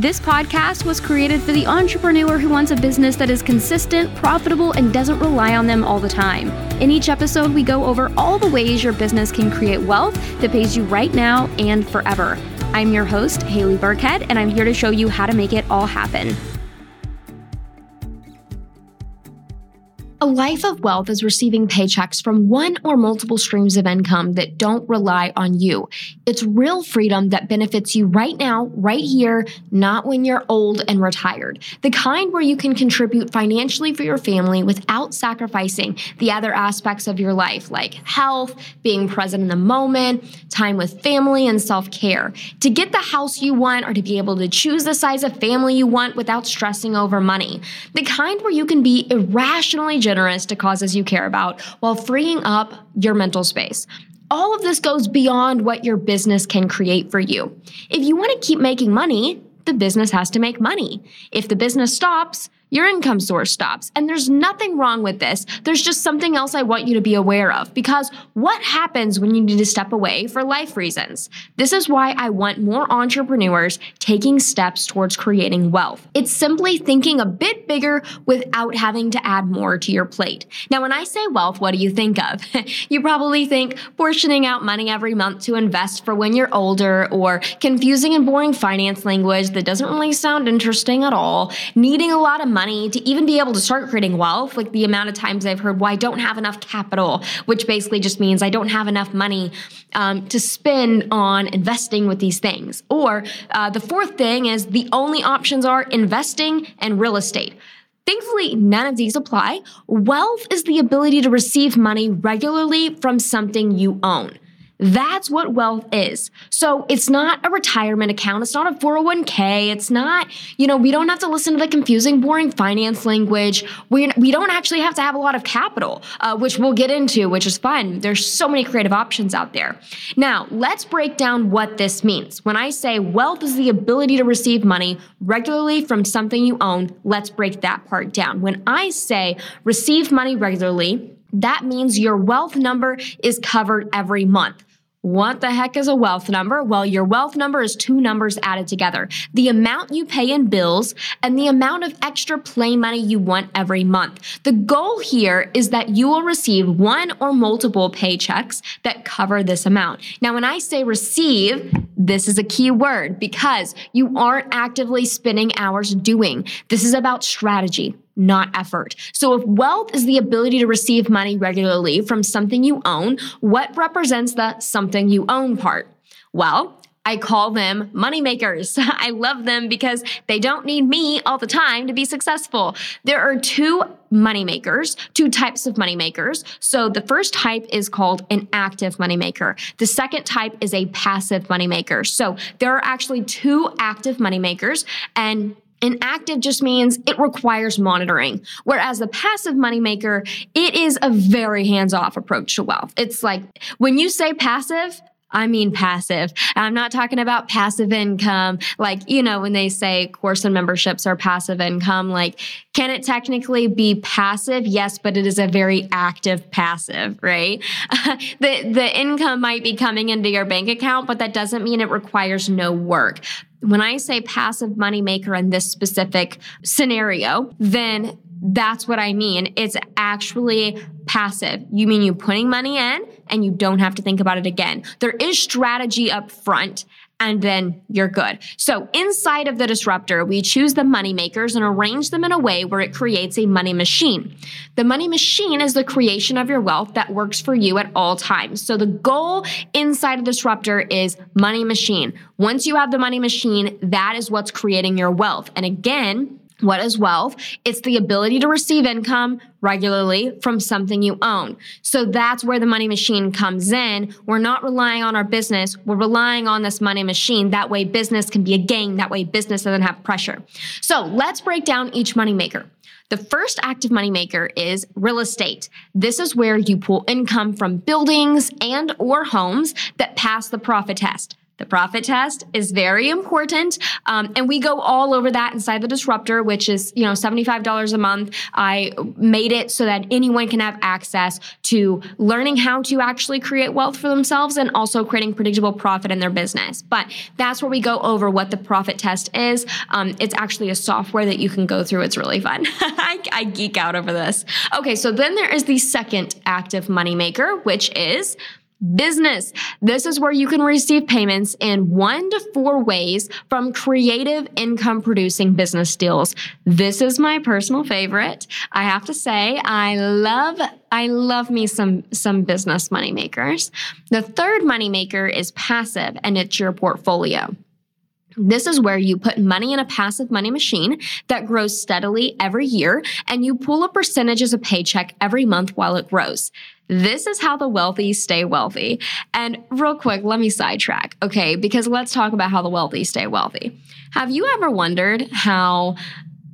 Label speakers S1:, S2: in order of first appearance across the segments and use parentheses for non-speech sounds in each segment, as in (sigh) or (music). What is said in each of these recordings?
S1: This podcast was created for the entrepreneur who wants a business that is consistent, profitable, and doesn't rely on them all the time. In each episode, we go over all the ways your business can create wealth that pays you right now and forever. I'm your host, Haley Burkhead, and I'm here to show you how to make it all happen. A life of wealth is receiving paychecks from one or multiple streams of income that don't rely on you. It's real freedom that benefits you right now, right here, not when you're old and retired. The kind where you can contribute financially for your family without sacrificing the other aspects of your life, like health, being present in the moment, time with family, and self care. To get the house you want or to be able to choose the size of family you want without stressing over money. The kind where you can be irrationally generous to causes you care about while freeing up your mental space. All of this goes beyond what your business can create for you. If you want to keep making money, the business has to make money. If the business stops, your income source stops. And there's nothing wrong with this. There's just something else I want you to be aware of because what happens when you need to step away for life reasons? This is why I want more entrepreneurs taking steps towards creating wealth. It's simply thinking a bit bigger without having to add more to your plate. Now, when I say wealth, what do you think of? (laughs) you probably think portioning out money every month to invest for when you're older or confusing and boring finance language that doesn't really sound interesting at all, needing a lot of money money to even be able to start creating wealth. Like the amount of times I've heard, well, I don't have enough capital, which basically just means I don't have enough money um, to spend on investing with these things. Or uh, the fourth thing is the only options are investing and real estate. Thankfully, none of these apply. Wealth is the ability to receive money regularly from something you own. That's what wealth is. So it's not a retirement account. It's not a 401k. It's not, you know, we don't have to listen to the confusing, boring finance language. We, we don't actually have to have a lot of capital, uh, which we'll get into, which is fun. There's so many creative options out there. Now, let's break down what this means. When I say wealth is the ability to receive money regularly from something you own, let's break that part down. When I say receive money regularly, that means your wealth number is covered every month. What the heck is a wealth number? Well, your wealth number is two numbers added together the amount you pay in bills and the amount of extra play money you want every month. The goal here is that you will receive one or multiple paychecks that cover this amount. Now, when I say receive, this is a key word because you aren't actively spending hours doing. This is about strategy not effort. So if wealth is the ability to receive money regularly from something you own, what represents the something you own part? Well, I call them money makers. (laughs) I love them because they don't need me all the time to be successful. There are two money makers, two types of money makers. So the first type is called an active money maker. The second type is a passive money maker. So there are actually two active money makers and an active just means it requires monitoring, whereas the passive moneymaker, it is a very hands off approach to wealth. It's like when you say passive, I mean passive. I'm not talking about passive income. Like, you know, when they say course and memberships are passive income, like, can it technically be passive? Yes, but it is a very active passive, right? (laughs) the, the income might be coming into your bank account, but that doesn't mean it requires no work. When I say passive money maker in this specific scenario, then that's what I mean. It's actually passive. You mean you're putting money in and you don't have to think about it again. There is strategy up front and then you're good. So inside of the disruptor, we choose the money makers and arrange them in a way where it creates a money machine. The money machine is the creation of your wealth that works for you at all times. So the goal inside of disruptor is money machine. Once you have the money machine, that is what's creating your wealth. And again, what is wealth? It's the ability to receive income regularly from something you own. So that's where the money machine comes in. We're not relying on our business. We're relying on this money machine. That way business can be a gain. That way business doesn't have pressure. So let's break down each money maker. The first active money maker is real estate. This is where you pull income from buildings and or homes that pass the profit test. The profit test is very important. Um, and we go all over that inside the disruptor, which is, you know, $75 a month. I made it so that anyone can have access to learning how to actually create wealth for themselves and also creating predictable profit in their business. But that's where we go over what the profit test is. Um, it's actually a software that you can go through. It's really fun. (laughs) I, I geek out over this. Okay, so then there is the second active moneymaker, which is Business. This is where you can receive payments in one to four ways from creative income producing business deals. This is my personal favorite. I have to say, I love, I love me some, some business money makers. The third money maker is passive and it's your portfolio. This is where you put money in a passive money machine that grows steadily every year and you pull a percentage as a paycheck every month while it grows. This is how the wealthy stay wealthy. And real quick, let me sidetrack, okay? Because let's talk about how the wealthy stay wealthy. Have you ever wondered how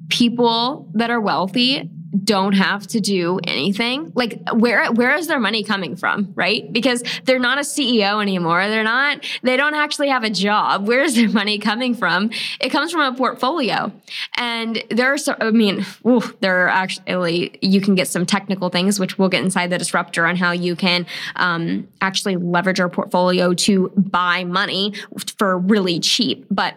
S1: people that are wealthy don't have to do anything. Like where where is their money coming from right? Because they're not a ceo anymore. They're not they don't actually have a job. Where is their money coming from? It comes from a portfolio. And there are so i mean ooh, there are actually you can get some technical things which we'll get inside the disruptor on how you can um, actually leverage your portfolio to buy money for really cheap. But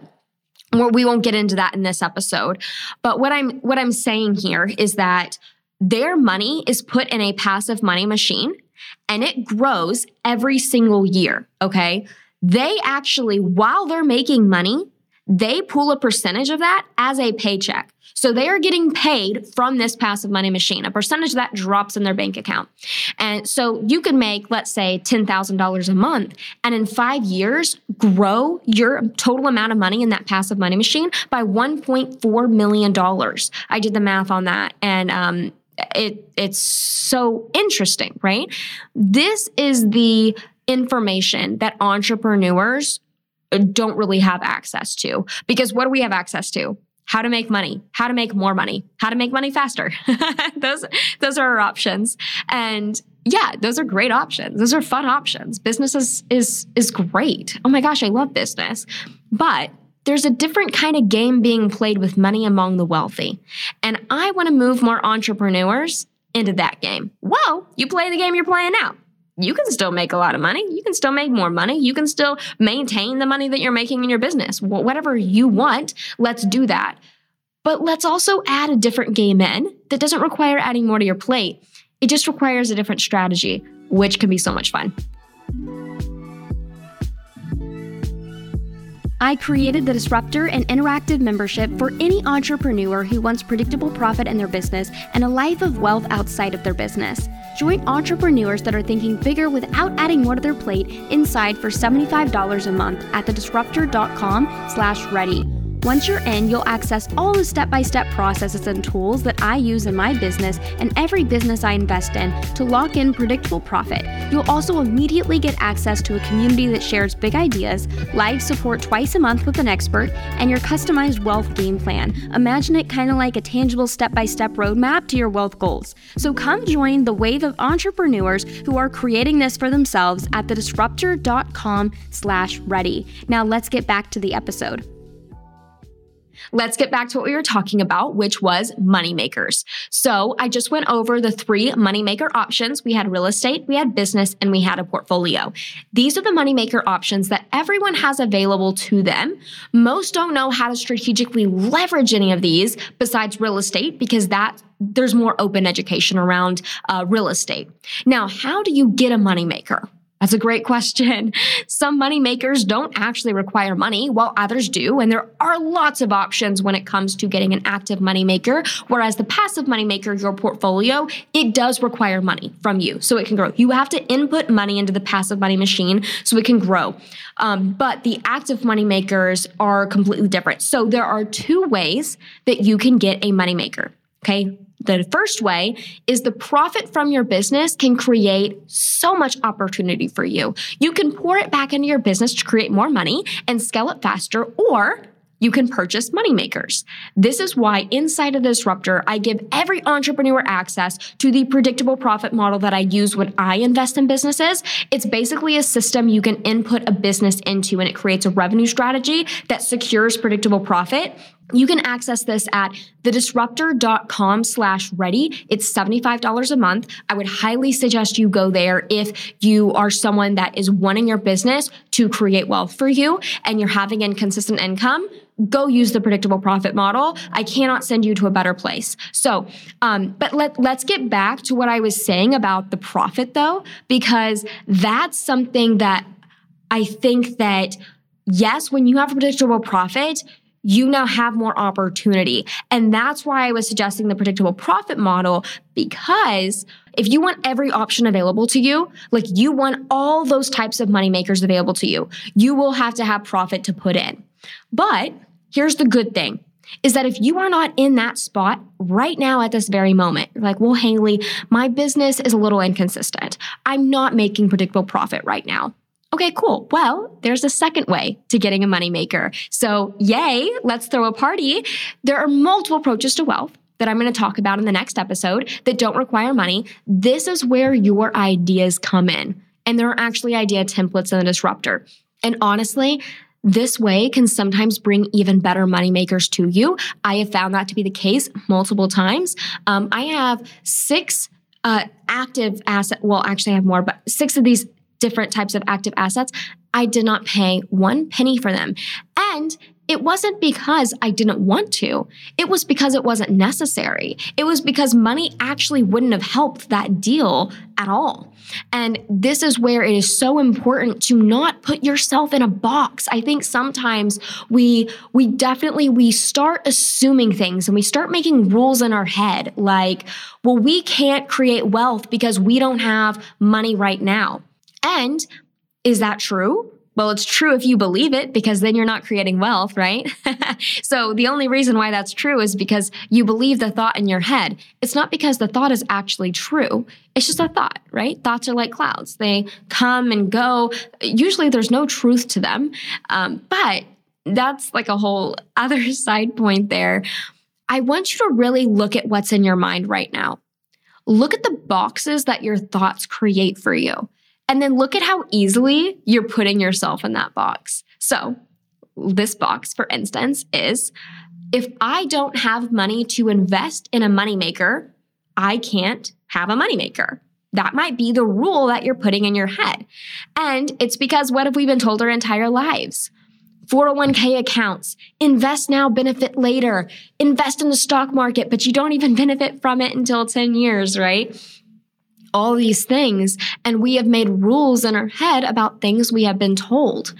S1: we won't get into that in this episode. But what i'm what i'm saying here is that their money is put in a passive money machine and it grows every single year okay? They actually while they're making money they pull a percentage of that as a paycheck so they are getting paid from this passive money machine. A percentage of that drops in their bank account. And so you can make, let's say, $10,000 a month, and in five years, grow your total amount of money in that passive money machine by $1.4 million. I did the math on that. And, um, it it's so interesting, right? This is the information that entrepreneurs don't really have access to because what do we have access to? How to make money, how to make more money, how to make money faster. (laughs) those, those are our options. And yeah, those are great options. Those are fun options. Business is, is, is great. Oh my gosh, I love business. But there's a different kind of game being played with money among the wealthy. And I want to move more entrepreneurs into that game. Well, you play the game you're playing now you can still make a lot of money. You can still make more money. You can still maintain the money that you're making in your business. Whatever you want, let's do that. But let's also add a different game in that doesn't require adding more to your plate. It just requires a different strategy, which can be so much fun. I created the Disruptor and Interactive membership for any entrepreneur who wants predictable profit in their business and a life of wealth outside of their business. Join entrepreneurs that are thinking bigger without adding more to their plate inside for $75 a month at thedisruptor.com slash ready. Once you're in, you'll access all the step by step processes and tools that I use in my business and every business I invest in to lock in predictable profit. You'll also immediately get access to a community that shares big ideas, live support twice a month with an expert, and your customized wealth game plan. Imagine it kind of like a tangible step by step roadmap to your wealth goals. So come join the wave of entrepreneurs who are creating this for themselves at thedisruptor.com slash ready. Now let's get back to the episode. Let's get back to what we were talking about, which was moneymakers. So I just went over the three moneymaker options. We had real estate, we had business, and we had a portfolio. These are the moneymaker options that everyone has available to them. Most don't know how to strategically leverage any of these besides real estate because that there's more open education around uh, real estate. Now, how do you get a moneymaker? That's a great question. (laughs) Some money makers don't actually require money, while others do. And there are lots of options when it comes to getting an active money maker. Whereas the passive money maker, your portfolio, it does require money from you so it can grow. You have to input money into the passive money machine so it can grow. Um, but the active money makers are completely different. So there are two ways that you can get a money maker. Okay. The first way is the profit from your business can create so much opportunity for you. You can pour it back into your business to create more money and scale it faster, or you can purchase money makers. This is why inside of Disruptor, I give every entrepreneur access to the predictable profit model that I use when I invest in businesses. It's basically a system you can input a business into and it creates a revenue strategy that secures predictable profit you can access this at thedisruptor.com slash ready. It's $75 a month. I would highly suggest you go there if you are someone that is wanting your business to create wealth for you and you're having inconsistent income. Go use the predictable profit model. I cannot send you to a better place. So, um, but let, let's get back to what I was saying about the profit though, because that's something that I think that yes, when you have a predictable profit, you now have more opportunity. And that's why I was suggesting the predictable profit model because if you want every option available to you, like you want all those types of money makers available to you, you will have to have profit to put in. But here's the good thing is that if you are not in that spot right now at this very moment, like, well, Haley, my business is a little inconsistent. I'm not making predictable profit right now. Okay, cool. Well, there's a second way to getting a moneymaker. So, yay, let's throw a party. There are multiple approaches to wealth that I'm going to talk about in the next episode that don't require money. This is where your ideas come in. And there are actually idea templates in the disruptor. And honestly, this way can sometimes bring even better money makers to you. I have found that to be the case multiple times. Um, I have six uh, active asset. Well, actually, I have more, but six of these different types of active assets, I did not pay one penny for them. And it wasn't because I didn't want to. It was because it wasn't necessary. It was because money actually wouldn't have helped that deal at all. And this is where it is so important to not put yourself in a box. I think sometimes we we definitely we start assuming things and we start making rules in our head like, well, we can't create wealth because we don't have money right now. And is that true? Well, it's true if you believe it because then you're not creating wealth, right? (laughs) so the only reason why that's true is because you believe the thought in your head. It's not because the thought is actually true. It's just a thought, right? Thoughts are like clouds. They come and go. Usually there's no truth to them. Um, but that's like a whole (laughs) other side point there. I want you to really look at what's in your mind right now. Look at the boxes that your thoughts create for you. And then look at how easily you're putting yourself in that box. So, this box, for instance, is if I don't have money to invest in a moneymaker, I can't have a moneymaker. That might be the rule that you're putting in your head. And it's because what have we been told our entire lives? 401k accounts, invest now, benefit later, invest in the stock market, but you don't even benefit from it until 10 years, right? All these things, and we have made rules in our head about things we have been told.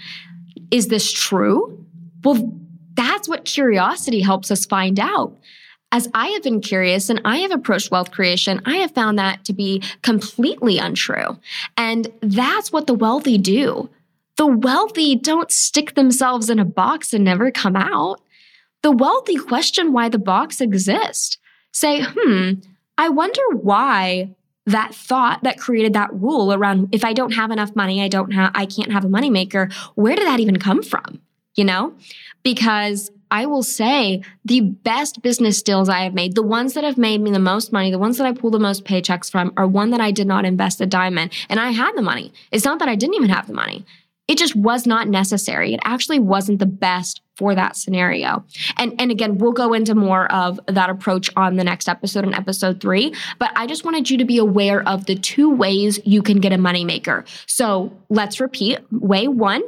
S1: Is this true? Well, that's what curiosity helps us find out. As I have been curious and I have approached wealth creation, I have found that to be completely untrue. And that's what the wealthy do. The wealthy don't stick themselves in a box and never come out. The wealthy question why the box exists. Say, hmm, I wonder why that thought that created that rule around if I don't have enough money, I don't have I can't have a moneymaker. Where did that even come from? You know? Because I will say the best business deals I have made, the ones that have made me the most money, the ones that I pull the most paychecks from, are one that I did not invest a dime in. And I had the money. It's not that I didn't even have the money. It just was not necessary. It actually wasn't the best for that scenario. And, and again, we'll go into more of that approach on the next episode in episode three. But I just wanted you to be aware of the two ways you can get a moneymaker. So let's repeat. Way one,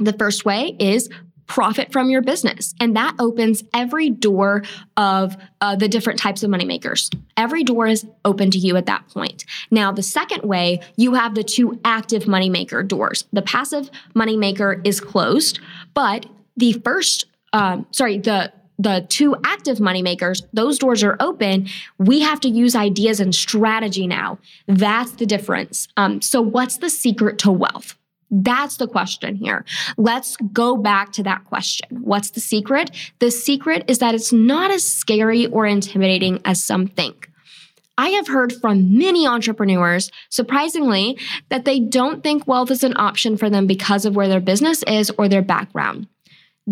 S1: the first way is profit from your business. And that opens every door of uh, the different types of money makers. Every door is open to you at that point. Now, the second way, you have the two active money maker doors. The passive money maker is closed, but the first, um, sorry, the the two active money makers, those doors are open. We have to use ideas and strategy now. That's the difference. Um, so, what's the secret to wealth? That's the question here. Let's go back to that question. What's the secret? The secret is that it's not as scary or intimidating as some think. I have heard from many entrepreneurs, surprisingly, that they don't think wealth is an option for them because of where their business is or their background.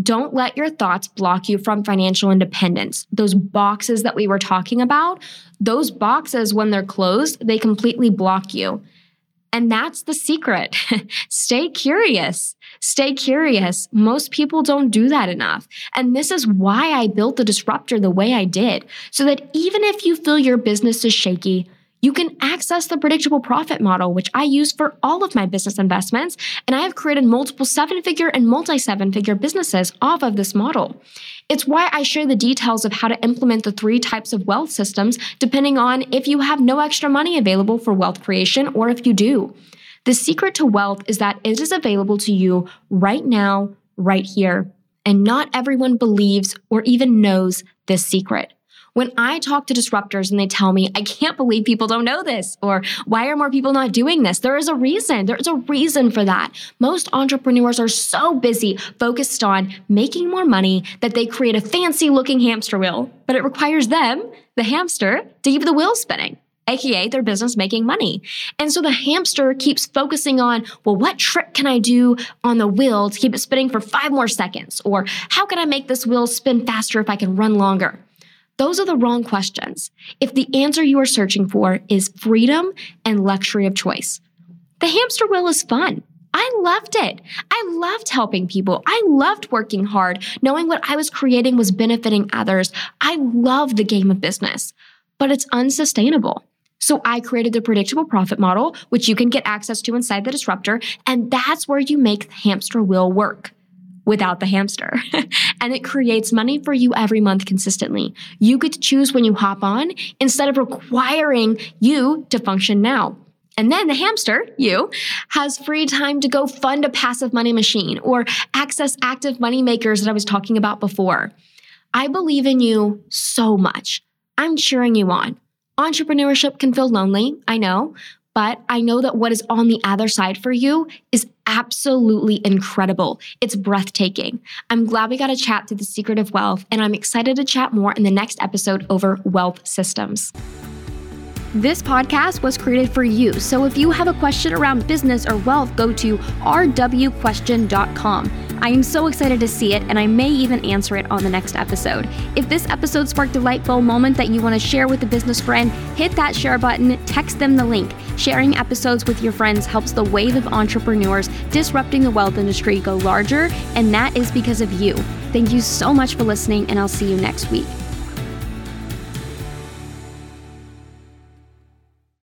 S1: Don't let your thoughts block you from financial independence. Those boxes that we were talking about, those boxes, when they're closed, they completely block you. And that's the secret. (laughs) Stay curious. Stay curious. Most people don't do that enough. And this is why I built the disruptor the way I did, so that even if you feel your business is shaky, you can access the predictable profit model, which I use for all of my business investments. And I have created multiple seven figure and multi seven figure businesses off of this model. It's why I share the details of how to implement the three types of wealth systems, depending on if you have no extra money available for wealth creation or if you do. The secret to wealth is that it is available to you right now, right here. And not everyone believes or even knows this secret. When I talk to disruptors and they tell me, I can't believe people don't know this, or why are more people not doing this? There is a reason. There's a reason for that. Most entrepreneurs are so busy focused on making more money that they create a fancy looking hamster wheel, but it requires them, the hamster, to keep the wheel spinning aka their business making money. And so the hamster keeps focusing on, well, what trick can I do on the wheel to keep it spinning for five more seconds? Or how can I make this wheel spin faster if I can run longer? Those are the wrong questions. If the answer you are searching for is freedom and luxury of choice, the hamster wheel is fun. I loved it. I loved helping people. I loved working hard, knowing what I was creating was benefiting others. I love the game of business, but it's unsustainable. So I created the predictable profit model, which you can get access to inside the disruptor. And that's where you make the hamster wheel work without the hamster. (laughs) and it creates money for you every month consistently. You get to choose when you hop on instead of requiring you to function now. And then the hamster, you, has free time to go fund a passive money machine or access active money makers that I was talking about before. I believe in you so much. I'm cheering you on. Entrepreneurship can feel lonely, I know, but I know that what is on the other side for you is absolutely incredible. It's breathtaking. I'm glad we got to chat to the secret of wealth, and I'm excited to chat more in the next episode over wealth systems. This podcast was created for you. So if you have a question around business or wealth, go to rwquestion.com. I am so excited to see it, and I may even answer it on the next episode. If this episode sparked a light bulb moment that you want to share with a business friend, hit that share button, text them the link. Sharing episodes with your friends helps the wave of entrepreneurs disrupting the wealth industry go larger, and that is because of you. Thank you so much for listening, and I'll see you next week.